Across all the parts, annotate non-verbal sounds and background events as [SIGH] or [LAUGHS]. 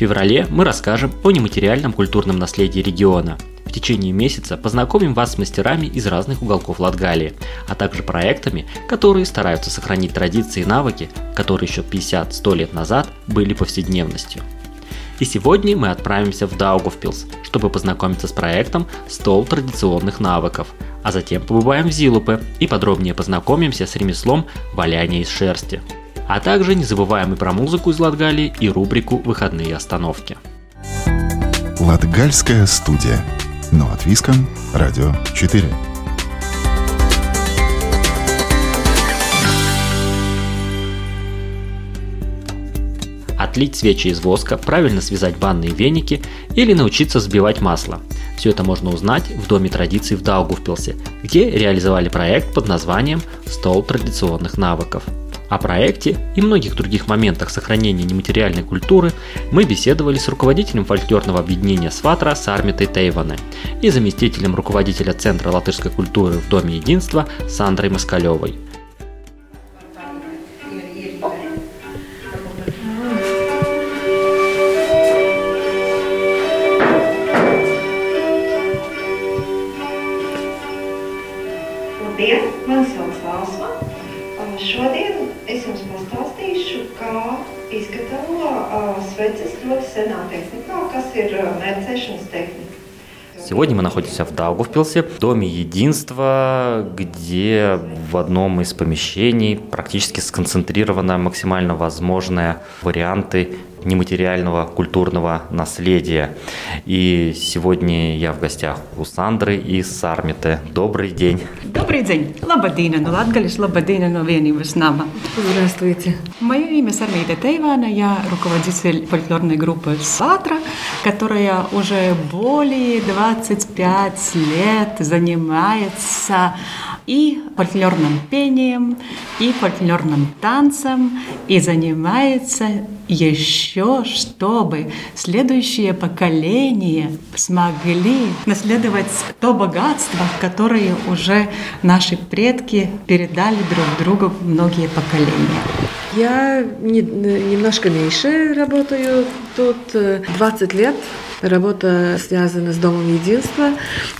В феврале мы расскажем о нематериальном культурном наследии региона. В течение месяца познакомим вас с мастерами из разных уголков Латгалии, а также проектами, которые стараются сохранить традиции и навыки, которые еще 50-100 лет назад были повседневностью. И сегодня мы отправимся в Даугавпилс, чтобы познакомиться с проектом «Стол традиционных навыков», а затем побываем в Зилупе и подробнее познакомимся с ремеслом валяния из шерсти. А также не забываем и про музыку из Латгалии и рубрику «Выходные остановки». Латгальская студия. Но от Виском. Радио 4. отлить свечи из воска, правильно связать банные веники или научиться взбивать масло. Все это можно узнать в Доме традиций в Даугавпилсе, где реализовали проект под названием «Стол традиционных навыков». О проекте и многих других моментах сохранения нематериальной культуры мы беседовали с руководителем фольклорного объединения «Сватра» Сармитой Тейване и заместителем руководителя Центра латышской культуры в Доме единства Сандрой Москалевой – mērcēšanas tehnika. Сегодня мы находимся в Даугавпилсе, в Доме Единства, где в одном из помещений практически сконцентрированы максимально возможные варианты нематериального культурного наследия. И сегодня я в гостях у Сандры и Сармиты. Добрый день. Добрый день. Лабадина, ну Латгалис, Лабадина, ну Венивас Нама. Здравствуйте. Мое имя Сармита Тейвана, я руководитель фольклорной группы «Сатра», которая уже более 25 лет занимается и фольклорным пением, и фольклорным танцем, и занимается еще, чтобы следующее поколение смогли наследовать то богатство, которое уже наши предки передали друг другу многие поколения. Я не, немножко меньше работаю тут, 20 лет. Работа связана с Домом Единства.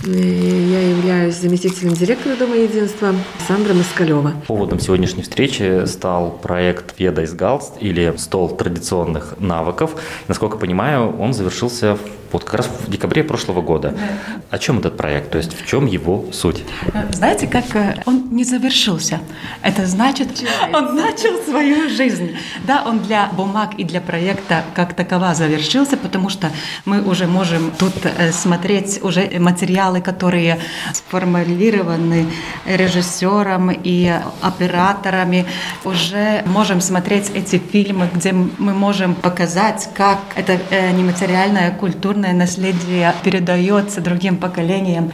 Я являюсь заместителем директора Дома Единства Сандра Москалева. Поводом сегодняшней встречи стал проект «Веда из Галст» или «Стол традиционных навыков». Насколько понимаю, он завершился вот как раз в декабре прошлого года. О чем этот проект? То есть в чем его суть? Знаете, как он не завершился. Это значит, он начал свою жизнь. Да, он для бумаг и для проекта как такова завершился, потому что мы уже можем тут смотреть уже материалы, которые сформулированы режиссером и операторами. Уже можем смотреть эти фильмы, где мы можем показать, как это нематериальная культура культурное наследие передается другим поколениям.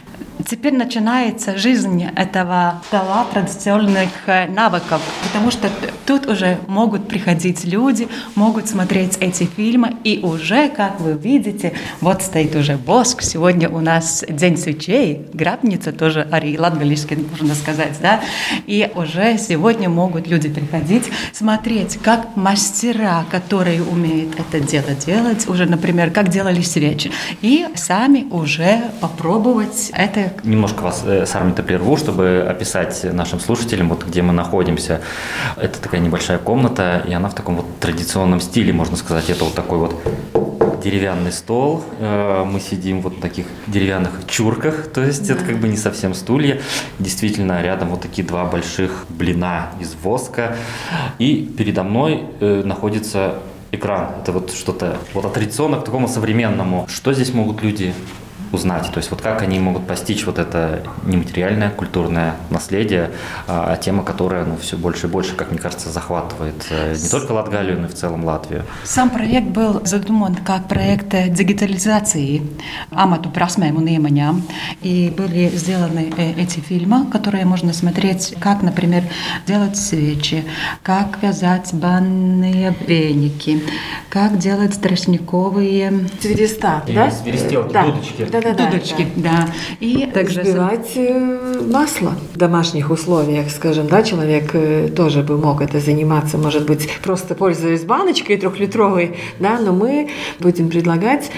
Теперь начинается жизнь этого стола традиционных навыков, потому что тут уже могут приходить люди, могут смотреть эти фильмы, и уже, как вы видите, вот стоит уже воск. Сегодня у нас День свечей, грабница тоже Ари Латгалийский, можно сказать, да, и уже сегодня могут люди приходить, смотреть, как мастера, которые умеют это дело делать, уже, например, как делали свечи, и сами уже попробовать это Немножко вас э, с армией прерву, чтобы описать нашим слушателям, вот где мы находимся. Это такая небольшая комната, и она в таком вот традиционном стиле, можно сказать. Это вот такой вот деревянный стол. Э, мы сидим вот на таких деревянных чурках, то есть да. это как бы не совсем стулья. Действительно, рядом вот такие два больших блина из воска. И передо мной э, находится экран. Это вот что-то вот от традиционно к такому современному. Что здесь могут люди узнать? То есть вот как они могут постичь вот это нематериальное культурное наследие, а, тема, которая ну, все больше и больше, как мне кажется, захватывает э, не только Латгалию, но и в целом Латвию. Сам проект был задуман как проект дигитализации амату un iemaņām. И были сделаны э, эти фильмы, которые можно смотреть, как, например, делать свечи, как вязать банные веники, как делать тростниковые... Цвереста, да? Свиристелки, да. дудочки. Да, да, да. Дудочки, да. да. И также взбивать э, масло в домашних условиях, скажем, да, человек э, тоже бы мог это заниматься, может быть, просто пользуясь баночкой трехлитровой, да, но мы будем предлагать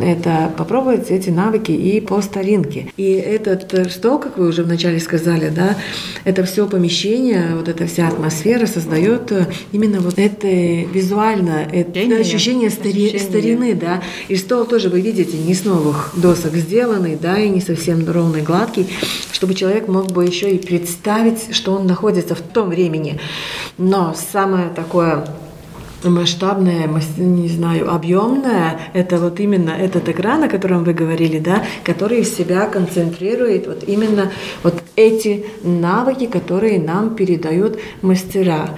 это попробовать эти навыки и по старинке. И этот э, стол, как вы уже вначале сказали, да, это все помещение, вот эта вся атмосфера создает именно вот это визуально, это ощущение, стари, ощущение. старины, да. И стол тоже вы видите не с новых досок сделанный, да, и не совсем ровный, гладкий, чтобы человек мог бы еще и представить, что он находится в том времени. Но самое такое масштабное, не знаю, объемное, это вот именно этот экран, о котором вы говорили, да, который в себя концентрирует вот именно вот эти навыки, которые нам передают мастера.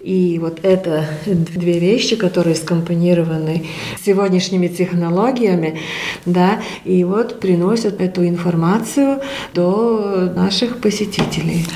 И вот это две вещи, которые скомпонированы сегодняшними технологиями, да, и вот приносят эту информацию до наших посетителей.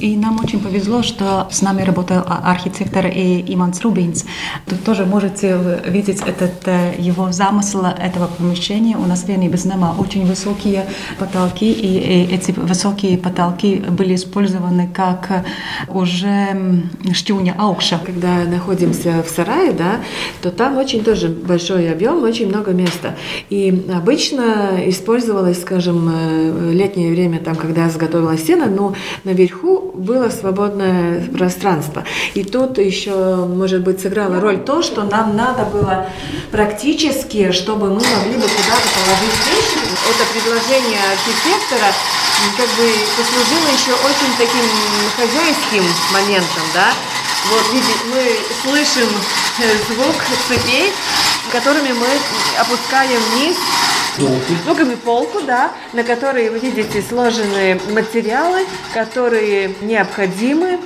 И нам очень повезло, что с нами работал архитектор Иманс Рубинс, Липец. Тут тоже можете видеть этот э, его замысел этого помещения. У нас в Вене без нема очень высокие потолки, и эти высокие потолки были использованы как уже штюня аукша. Когда находимся в сарае, да, то там очень тоже большой объем, очень много места. И обычно использовалось, скажем, э, летнее время, там, когда заготовилась сено, но наверху было свободное пространство. И тут еще, может быть, сыграла роль то, что нам надо было практически, чтобы мы могли бы куда-то положить вещи. Это предложение архитектора как бы послужило еще очень таким хозяйским моментом, да. Вот, видите, мы слышим звук цепей, которыми мы опускаем вниз Полку. полку, да, на которой, вы видите, сложены материалы, которые необходимы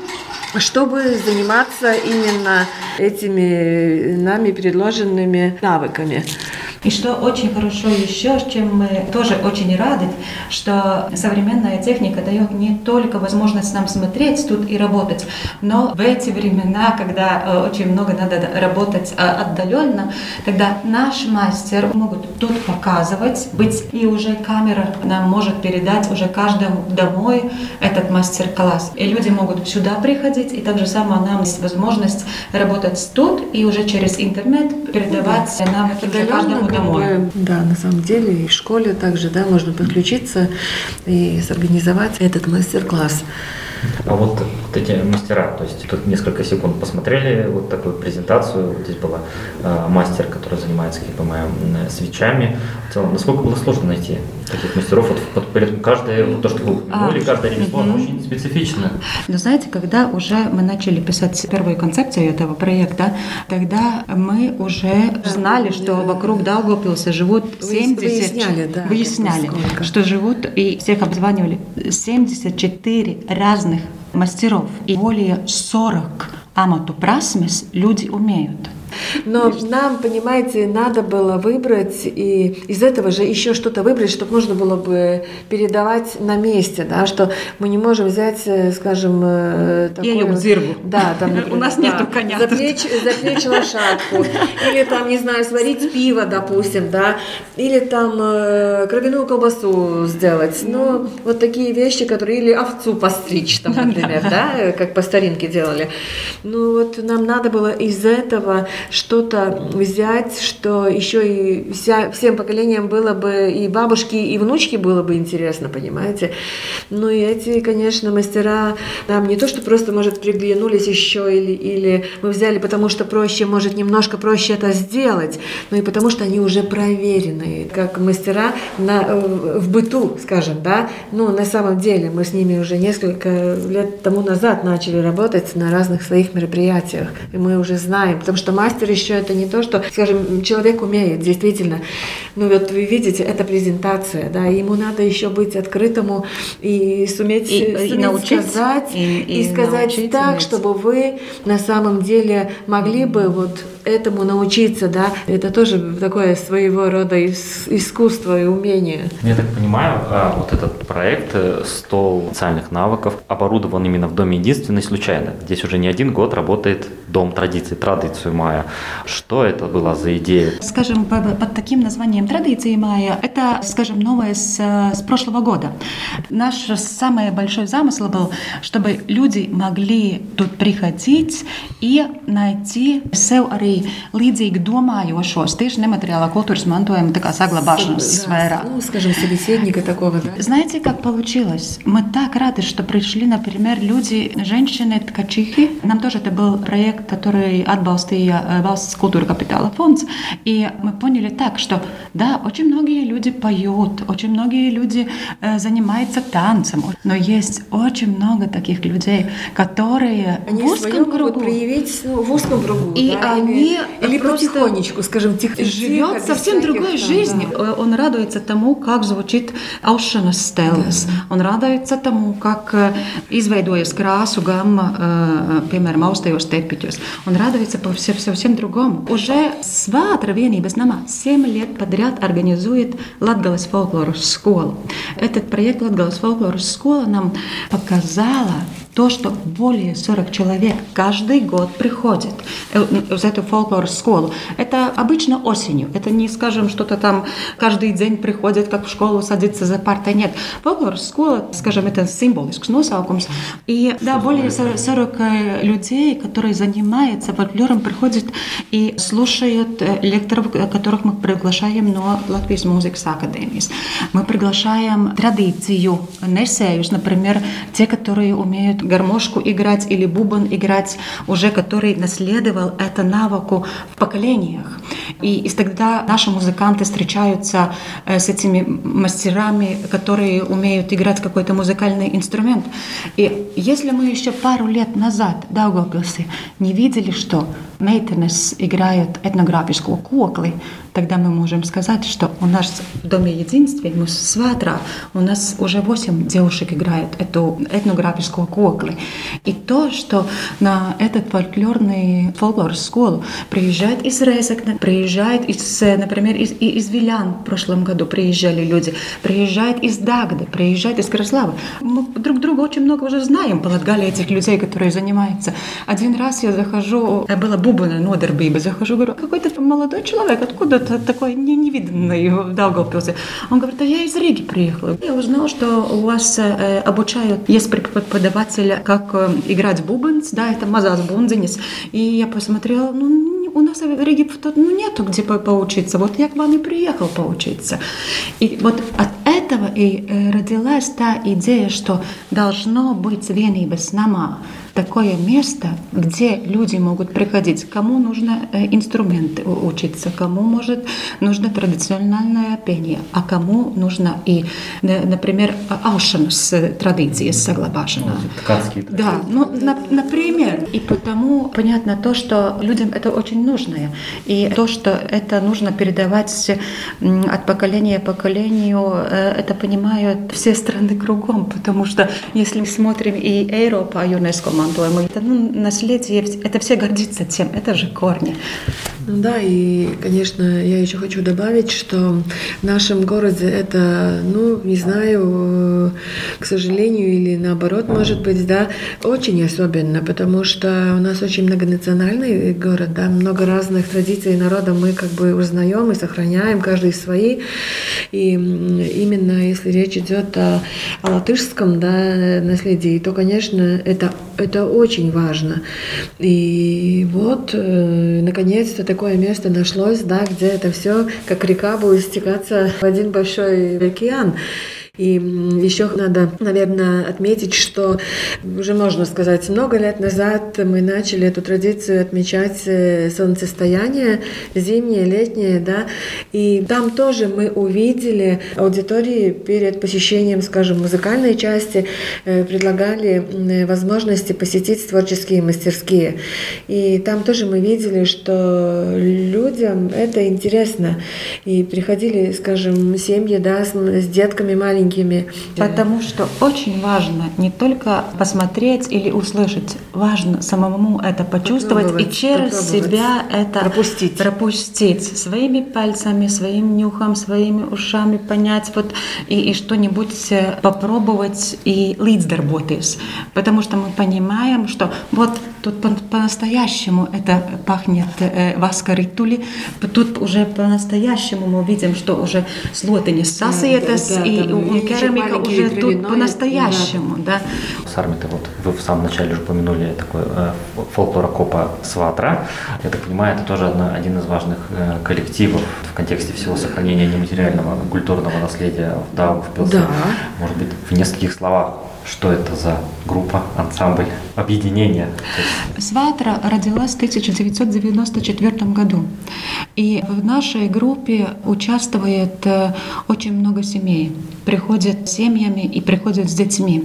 чтобы заниматься именно этими нами предложенными навыками. И что очень хорошо еще, с чем мы тоже очень рады, что современная техника дает не только возможность нам смотреть тут и работать, но в эти времена, когда э, очень много надо работать э, отдаленно, тогда наш мастер могут тут показывать, быть и уже камера нам может передать уже каждому домой этот мастер-класс. И люди могут сюда приходить, и так же само нам есть возможность работать тут и уже через интернет передавать да. навыки уже каждому домой. Да, на самом деле и в школе также да, можно подключиться и сорганизовать этот мастер-класс. А вот, вот эти мастера, то есть тут несколько секунд посмотрели вот такую презентацию, вот здесь была э, мастер, который занимается, как понимаю, свечами. В целом, насколько было сложно найти таких мастеров? Вот, вот каждое, вот то, что вы упомянули, а, каждое ремесло, угу. очень специфично. Но знаете, когда уже мы начали писать первую концепцию этого проекта, тогда мы уже знали, что вокруг Даугавпилса живут 70... Выясняли, да. Выясняли, что живут, и всех обзванивали 74 разных разных мастеров. И более 40 амату прасмес люди умеют. Но нам, понимаете, надо было выбрать и из этого же еще что-то выбрать, чтобы можно было бы передавать на месте, да, что мы не можем взять, э, скажем, э, такую... зиргу. Да, там, например, У нас да, нету коня. Запречь, запречь лошадку, или там, не знаю, сварить пиво, допустим, да, или там э, кровяную колбасу сделать. Ну, вот такие вещи, которые... Или овцу постричь, там, [LAUGHS] например, да, как по старинке делали. Ну, вот нам надо было из этого что-то взять, что еще и вся, всем поколениям было бы, и бабушки, и внучки было бы интересно, понимаете? Ну и эти, конечно, мастера нам не то, что просто, может, приглянулись еще, или, или мы взяли, потому что проще, может, немножко проще это сделать, но и потому что они уже проверенные, как мастера на, в быту, скажем, да? Ну, на самом деле, мы с ними уже несколько лет тому назад начали работать на разных своих мероприятиях, и мы уже знаем, потому что мастер мастер еще это не то, что, скажем, человек умеет, действительно. Ну вот вы видите, это презентация, да, ему надо еще быть открытому и суметь, И- суметь и научить, сказать, и- и, и сказать научить так, уметь. чтобы вы на самом деле могли бы вот этому научиться, да. Это тоже такое своего рода ис- искусство и умение. Я так понимаю, а, вот этот проект э, «Стол социальных навыков» оборудован именно в Доме единственный случайно. Здесь уже не один год работает Дом традиций, традицию мая. Что это была за идея? Скажем, по- под таким названием «Традиции майя» это, скажем, новое с, с прошлого года. Наш самый большой замысел был, чтобы люди могли тут приходить и найти sev arī līdzīgi domājošos, tieši nemateriālā kultūras mantojuma tā kā saglabāšanas Да, сфера. Ну, скажем, собеседника такого, да. Знаете, как получилось? Мы так рады, что пришли, например, люди, женщины, ткачихи. Нам тоже это был проект, который отбалстия э, Valsts культура капитала фонд. И мы поняли так, что да, очень многие люди поют, очень многие люди э, занимаются танцем, но есть очень много таких людей, которые Они в узком кругу проявить ну, в узком кругу. И да, они или, или потихонечку, скажем, тихо. живет тихо, совсем другой там, жизнью. да. Э, Он радуется тому, как звучит aušanas стелс. Он радуется тому, как izveidojas krāsu gamma, э, piemēram, austajos tepiķos. Он радуется по все, совсем другому. Уже Сватра vienības namā 7 лет подряд организует Латгалас фолклорус школу. Этот проект Латгалас фолклорус школа нам показала то, что более 40 человек каждый год приходит э, в эту фолклор школу. Это обычно осенью. Это не, скажем, что-то там каждый день приходит, как в школу, садится за партой. Нет. Фолклор школа, скажем, это символиск, носаукums. И да, более 40 людей, которые занимаются фольклором, приходят и слушают э, лекторов, которых мы приглашаем на Латвийс музыкс академijas. Мы приглашаем традицию несеюс, например, те, которые умеют гармошку играть или бубон играть, уже который наследовал это навыку в поколениях. И, и тогда наши музыканты встречаются э, с этими мастерами, которые умеют играть какой-то музыкальный инструмент. И если мы еще пару лет назад в Даугавпилсе не видели, что Мейтенес играют этнографическую куклы, тогда мы можем сказать, что у нас в Доме единства, мы Ватра, у нас уже 8 девушек играют эту этнографическую куклы. И то, что на этот фольклорный фольклор школу приезжает из Резекна, приезжает из, например, из, из Вилян в прошлом году приезжали люди, приезжает из Дагды, приезжает из Краслава. Мы друг друга очень много уже знаем по Латгалии этих людей, которые занимаются. Один раз я захожу, была бубна нодербиба, захожу, говорю, какой-то молодой человек, откуда то такой не, невиданный в Даугавпилсе. Он говорит, а я из Риги приехала. Я узнала, что у вас э, обучают, есть преподаватель, как э, играть бубенц, да, это мазас бунзенис. И я посмотрела, ну, у нас в Риге ну, нету где по- поучиться. Вот я к вам и приехал поучиться. И вот от этого и э, родилась та идея, что должно быть vienības namā такое место, где люди могут приходить, кому нужно э, инструменты учиться, кому может нужно традиционное пение, а кому нужно и, например, аушанас традиции соглабашена. Ткацкие Да, ну, на- например. И потому понятно то, что людям это очень нужно. И то, что это нужно передавать от поколения к поколению, э, это понимают все страны кругом. Потому что если мы смотрим и Европа, ЮНЕСКО мантуем, это ну, наследие, это все гордится тем, это же корни. Ну да, и, конечно, я еще хочу добавить, что в нашем городе это, ну, не знаю, э, к сожалению или наоборот, может быть, да, очень особенно, потому что у нас очень многонациональный город, да, много разных традиций народа мы как бы узнаем и сохраняем, каждый свои. И именно если речь идет о, о латышском да, наследии, то, конечно, это, это очень важно. И вот, э, наконец-то, такое место нашлось, да, где это все, как река, будет стекаться в один большой океан. И еще надо, наверное, отметить, что уже можно сказать, много лет назад мы начали эту традицию отмечать э, солнцестояние, зимнее, летнее, да, и там тоже мы увидели аудитории перед посещением, скажем, музыкальной части, э, предлагали возможности посетить творческие мастерские. И там тоже мы видели, что людям это интересно. И приходили, скажем, семьи, да, с, с детками маленькими, маленькими. Потому что очень важно не только посмотреть или услышать, важно самому это почувствовать и через себя это пропустить. пропустить своими пальцами, своим нюхом, своими ушами понять вот и, и что-нибудь э, попробовать и līdzdarboties. Потому что мы понимаем, что вот тут по-настоящему это пахнет э, васкаритули, тут уже по-настоящему мы видим, что уже слотыни сасиетас, да, да, и у керамика уже тут по-настоящему, да. да. Сармиты, вот вы в самом начале уже упомянули такой э, фольклорокопа Сватра. Я так понимаю, это тоже одна, один из важных э, коллективов в контексте всего сохранения нематериального культурного наследия в Даугавпилсе. Да. Может быть, в нескольких словах что это за группа, ансамбль, объединение? Сватра родилась в 1994 году. И в нашей группе участвует э, очень много семей. Приходят с семьями и приходят с детьми.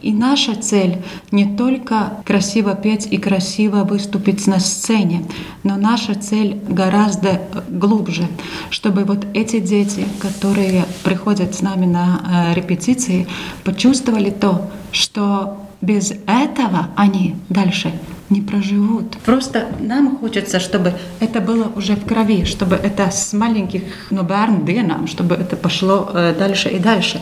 И наша цель не только красиво петь и красиво выступить на сцене, но наша цель гораздо глубже, чтобы вот эти дети, которые приходят с нами на э, репетиции, почувствовали то, что без этого они дальше не проживут. Просто нам хочется, чтобы это было уже в крови, чтобы это с маленьких ну, бērnu чтобы это пошло э, дальше и дальше.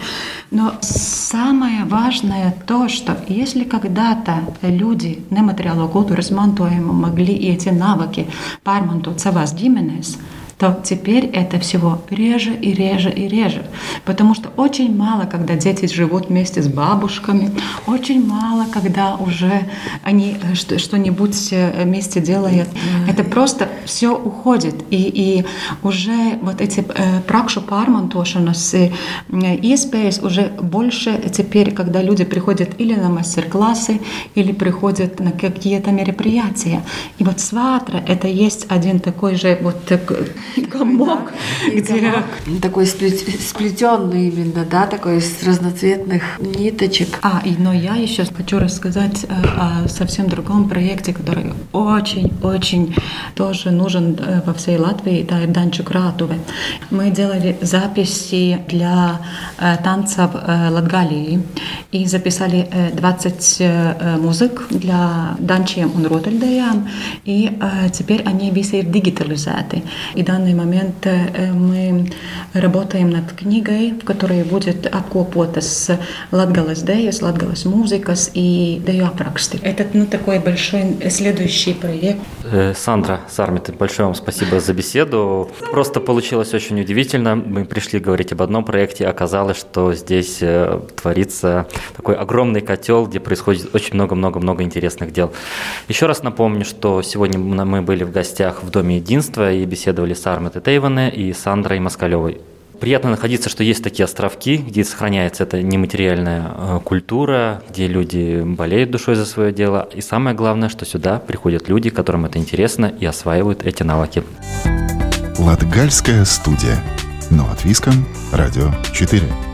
Но самое важное то, что если когда-то люди нематериālo kultūras mantojumu могли эти навыки pārmantot savās ģimenēs, то теперь это всего реже и реже и реже. Потому что очень мало, когда дети живут вместе с бабушками, очень мало, когда уже они э, что-нибудь э, вместе делают. Это просто все уходит. И, и уже вот эти э, пракшу pārmantošanas iespējas уже больше теперь, когда люди приходят или на мастер-классы, или приходят на какие-то мероприятия. И вот сватра — это есть один такой же вот такой [LAUGHS] комок, где... [LAUGHS] Такой сплетенный именно, да, такой из разноцветных ниточек. А, и, но я еще хочу рассказать э, о совсем другом проекте, который очень-очень тоже нужен э, во всей Латвии, да, Данчу Кратуве. Мы делали записи для э, танцев Латгалии и записали 20 музык для данчiem un rotaļdejām, и теперь они ir digitalizēti. И данный данный момент э, мы работаем над книгой, в которой будет обкопота с Латгалас Деjas, Латгалас Музыкас и Дею Апраксты. Это ну, такой большой следующий проект. Э, Сандра Сармит, большое вам спасибо за беседу. Просто получилось очень удивительно. Мы пришли говорить об одном проекте, оказалось, что здесь э, творится такой огромный котел, где происходит очень много-много-много интересных дел. Еще раз напомню, что сегодня мы были в гостях в Доме единства и беседовали с Армой Тейване и Сандрой Москалевой. Приятно находиться, что есть такие островки, где сохраняется эта нематериальная э, культура, где люди болеют душой за свое дело. И самое главное, что сюда приходят люди, которым это интересно и осваивают эти навыки. Латгальская студия. Но от Виском. Радио 4.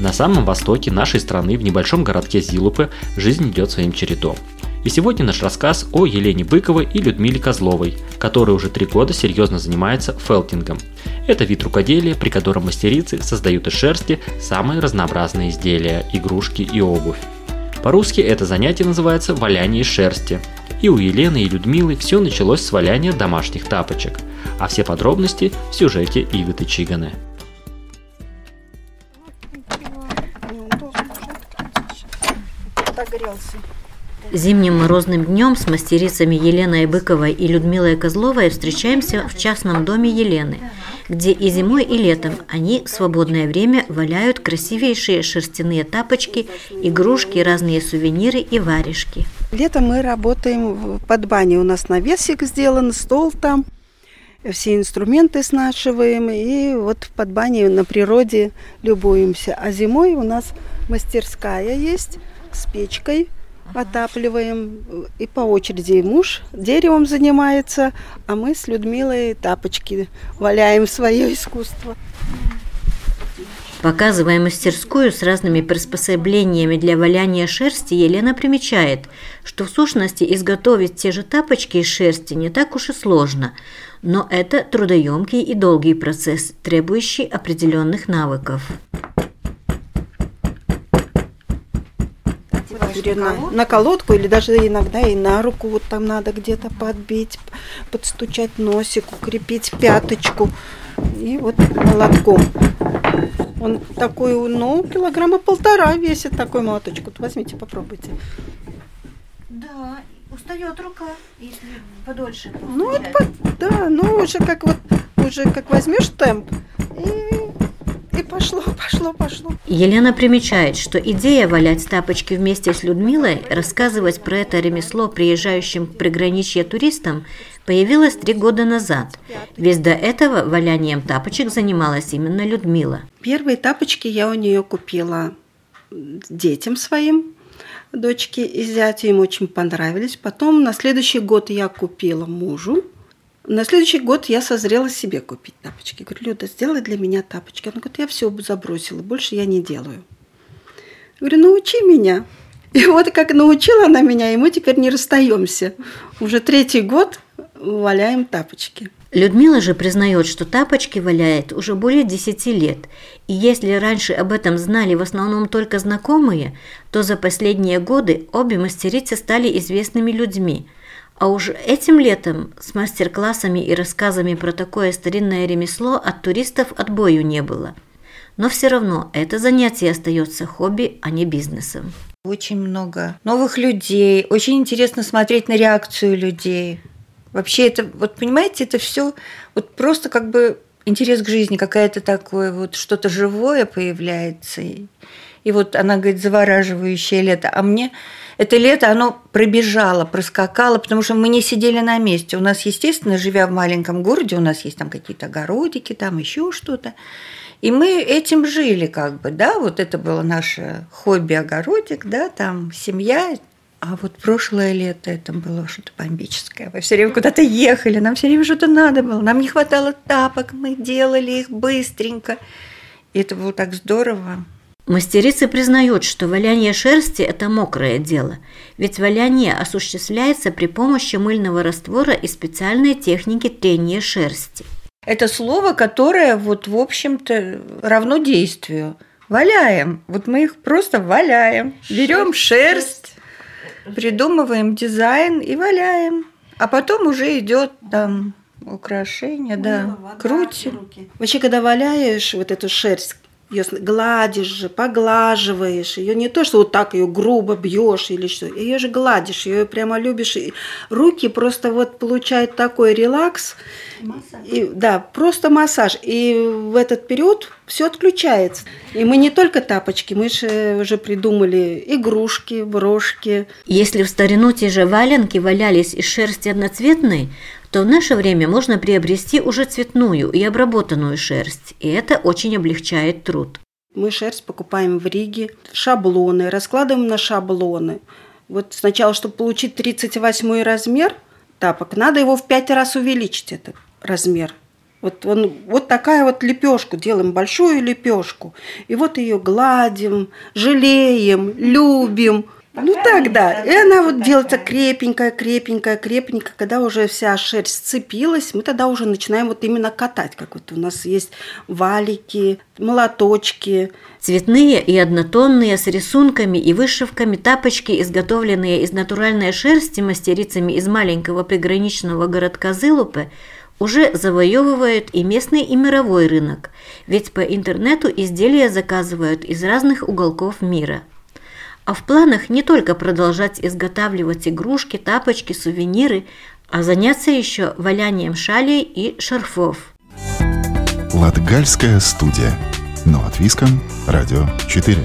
На самом востоке нашей страны, в небольшом городке Зилупы, жизнь идет своим чередом. И сегодня наш рассказ о Елене Быковой и Людмиле Козловой, которые уже три года серьезно занимаются фелтингом. Это вид рукоделия, при котором мастерицы создают из шерсти самые разнообразные изделия, игрушки и обувь. По-русски это занятие называется «валяние шерсти». И у Елены и Людмилы все началось с валяния домашних тапочек. А все подробности в сюжете Ивы Чиганы. Зимним морозным днем с мастерицами Еленой Быковой и Людмилой Козловой встречаемся в частном доме Елены, где и зимой, и летом они в свободное время валяют красивейшие шерстяные тапочки, игрушки, разные сувениры и варежки. Летом мы работаем под баней. У нас навесик сделан, стол там, все инструменты снашиваем, и вот под баней на природе любуемся. А зимой у нас мастерская есть с печкой – отапливаем. И по очереди муж деревом занимается, а мы с Людмилой тапочки валяем свое искусство. Показывая мастерскую с разными приспособлениями для валяния шерсти, Елена примечает, что в сущности изготовить те же тапочки из шерсти не так уж и сложно, но это трудоемкий и долгий процесс, требующий определенных навыков. Или на, на колодку, или даже иногда и на руку вот там надо где-то подбить, подстучать носик, укрепить пяточку. И вот молотком. Он такой, ну, килограмма полтора весит такой молоточек. Вот возьмите, попробуйте. Да, устает рука, если подольше. Ну, это, да, ну уже как вот, уже как возьмешь темп, и и пошло, пошло, пошло. Елена примечает, что идея валять тапочки вместе с Людмилой, рассказывать про это ремесло приезжающим к приграничье туристам, появилась три года назад. Ведь до этого валянием тапочек занималась именно Людмила. Первые тапочки я у нее купила детям своим, дочке и зятю, им очень понравились. Потом на следующий год я купила мужу, на следующий год я созрела себе купить тапочки. Говорю, Люда, сделай для меня тапочки. Она говорит, я все забросила, больше я не делаю. Говорю, научи меня. [LAUGHS] И вот как научила она меня, и мы теперь не расстаемся. Уже третий год валяем тапочки. Людмила же признает, что тапочки валяет уже более 10 лет, и если раньше об этом знали в основном только знакомые, то за последние годы обе мастерицы стали известными людьми – а уж этим летом с мастер-классами и рассказами про такое старинное ремесло от туристов отбою не было. Но все равно это занятие остается хобби, а не бизнесом. Очень много новых людей, очень интересно смотреть на реакцию людей. Вообще это, вот понимаете, это все вот просто как бы интерес к жизни, какая-то такое вот что-то живое появляется. И вот она говорит, завораживающее лето. А мне это лето, оно пробежало, проскакало, потому что мы не сидели на месте. У нас, естественно, живя в маленьком городе, у нас есть там какие-то огородики, там еще что-то. И мы этим жили как бы, да, вот это было наше хобби-огородик, да, там семья, а вот прошлое лето это было что-то бомбическое. Мы все время куда-то ехали, нам все время что-то надо было. Нам не хватало тапок, мы делали их быстренько. И это было так здорово. Мастерицы признают, что валяние шерсти – это мокрое дело, ведь валяние осуществляется при помощи мыльного раствора и специальной техники трения шерсти. Это слово, которое вот в общем-то равно действию. Валяем. Вот мы их просто валяем. Берем шерсть, придумываем дизайн и валяем. А потом уже идет там украшение, да, крутим. Вообще, когда валяешь вот эту шерсть, ее гладишь же, поглаживаешь ее не то, что вот так ее грубо бьешь или что, ее же гладишь, ее прямо любишь. И руки просто вот получают такой релакс. Массаж. И, да, просто массаж. И в этот период все отключается. И мы не только тапочки, мы же уже придумали игрушки, брошки. Если в старину те же валенки валялись из шерсти одноцветной, то в наше время можно приобрести уже цветную и обработанную шерсть, и это очень облегчает труд. Мы шерсть покупаем в Риге, шаблоны, раскладываем на шаблоны. Вот сначала, чтобы получить 38 размер тапок, надо его в 5 раз увеличить, этот размер. Вот, он, вот такая вот лепешку делаем, большую лепешку. И вот ее гладим, жалеем, любим – ну так, да. И она вот делается крепенькая, крепенькая, крепенькая. Когда уже вся шерсть сцепилась, мы тогда уже начинаем вот именно катать. Как вот у нас есть валики, молоточки. Цветные и однотонные с рисунками и вышивками тапочки, изготовленные из натуральной шерсти мастерицами из маленького приграничного городка Зылупе, уже завоевывают и местный, и мировой рынок, ведь по интернету изделия заказывают из разных уголков мира – А в планах не только продолжать изготавливать игрушки, тапочки, сувениры, а заняться еще валянием шалей и шарфов. Латгальская студия. Но от Виском. Радио 4.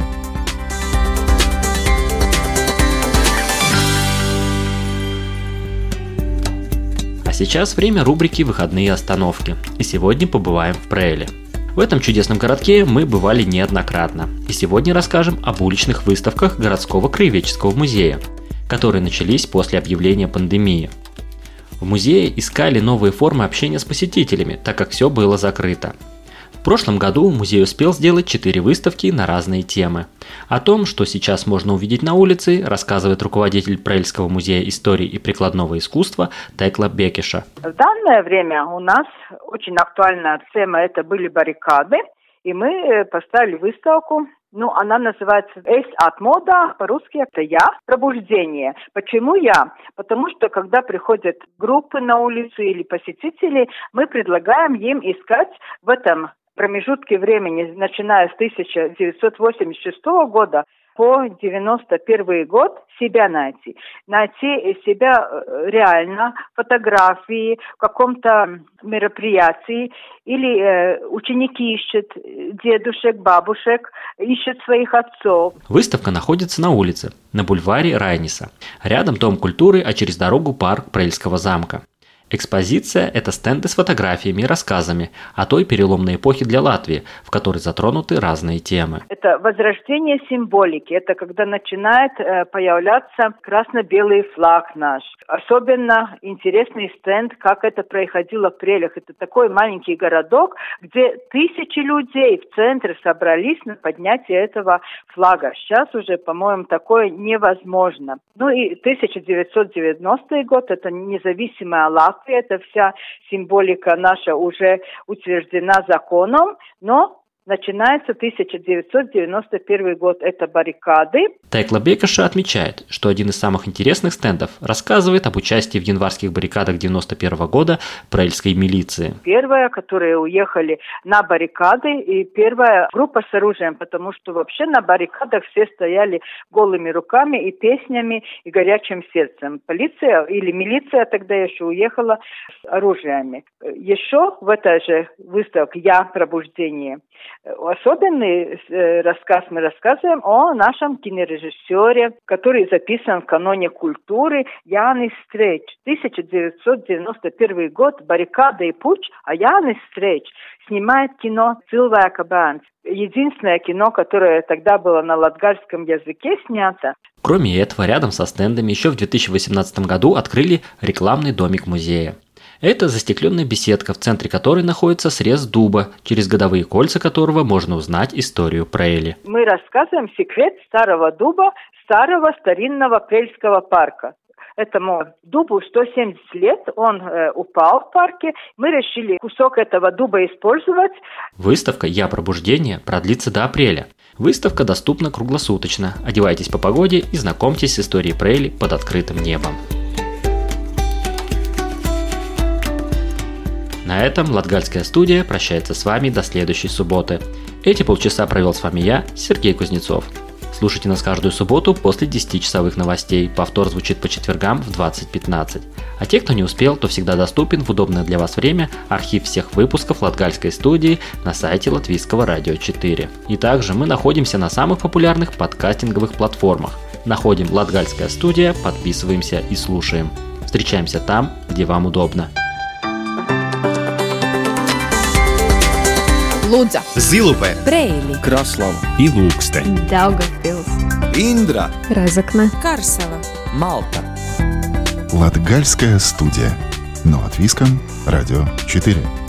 А сейчас время рубрики «Выходные остановки». И сегодня побываем в Прейле. В этом чудесном городке мы бывали неоднократно. И сегодня расскажем об уличных выставках городского краеведческого музея, которые начались после объявления пандемии. В музее искали новые формы общения с посетителями, так как все было закрыто. Прошлом году музей успел сделать 4 выставки на разные темы. О том, что сейчас можно увидеть на улице, рассказывает руководитель Прельского музея истории и прикладного искусства Текла Бекиша. В данное время у нас очень актуальная тема – это были баррикады, и мы э, поставили выставку ну, она называется «Эйс от мода», по-русски это «Я», «Пробуждение». Почему «Я»? Потому что, когда приходят группы на улицу или посетители, мы предлагаем им искать в этом промежутке времени, начиная с 1986 года, по 91 год себя найти. Найти себя э, реально, фотографии, в каком-то мероприятии, или э, ученики ищут дедушек, бабушек, ищут своих отцов. Выставка находится на улице, на бульваре Райниса. Рядом Дом культуры, а через дорогу парк Прельского замка. Экспозиция – это стенды с фотографиями и рассказами о той переломной эпохе для Латвии, в которой затронуты разные темы. Это возрождение символики. Это когда начинает э, появляться красно-белый флаг наш. Особенно интересный стенд, как это происходило в Прелях. Это такой маленький городок, где тысячи людей в центре собрались на поднятие этого флага. Сейчас уже, по-моему, такое невозможно. Ну и 1990 год – это независимая Латвия Латвии. Эта вся символика наша уже утверждена законом, но начинается 1991 год. Это баррикады. Тайкла Бекаша отмечает, что один из самых интересных стендов рассказывает об участии в январских баррикадах 91 года праильской милиции. Первая, которые уехали на баррикады, и первая группа с оружием, потому что вообще на баррикадах все стояли голыми руками и песнями, и горячим сердцем. Полиция или милиция тогда еще уехала с оружиями. Еще в этой же выставке «Я пробуждение» Особенный э, рассказ мы рассказываем о нашем кинорежиссере, который записан в каноне культуры Янис Стрейч. 1991 год, «Баррикада и путь», а Янис Стрейч снимает кино «Cilvēka bērns». Единственное кино, которое тогда было на латгальском языке снято. Кроме этого, рядом со стендами еще в 2018 году открыли рекламный домик музея. Это застекленная беседка, в центре которой находится срез дуба, через годовые кольца которого можно узнать историю Прейли. Мы рассказываем секрет старого дуба, старого старинного Прельского парка этому дубу 170 лет, он э, упал в парке. Мы решили кусок этого дуба использовать. Выставка «Я пробуждение» продлится до апреля. Выставка доступна круглосуточно. Одевайтесь по погоде и знакомьтесь с историей Прейли под открытым небом. На этом Латгальская студия прощается с вами до следующей субботы. Эти полчаса провел с вами я, Сергей Кузнецов. Слушайте нас каждую субботу после 10-часовых новостей. Повтор звучит по четвергам в 20.15. А те, кто не успел, то всегда доступен в удобное для вас время архив всех выпусков Латгальской студии на сайте Латвийского радио 4. И также мы находимся на самых популярных подкастинговых платформах. Находим Латгальская студия, подписываемся и слушаем. Встречаемся там, где вам удобно. Лудза, Зилупе, Preili, Краслава. Ilūksteņa, Daugavpils, Индра, Разокна, Karsava, Малта. Латгальская студия. Но от Виском. Радио 4.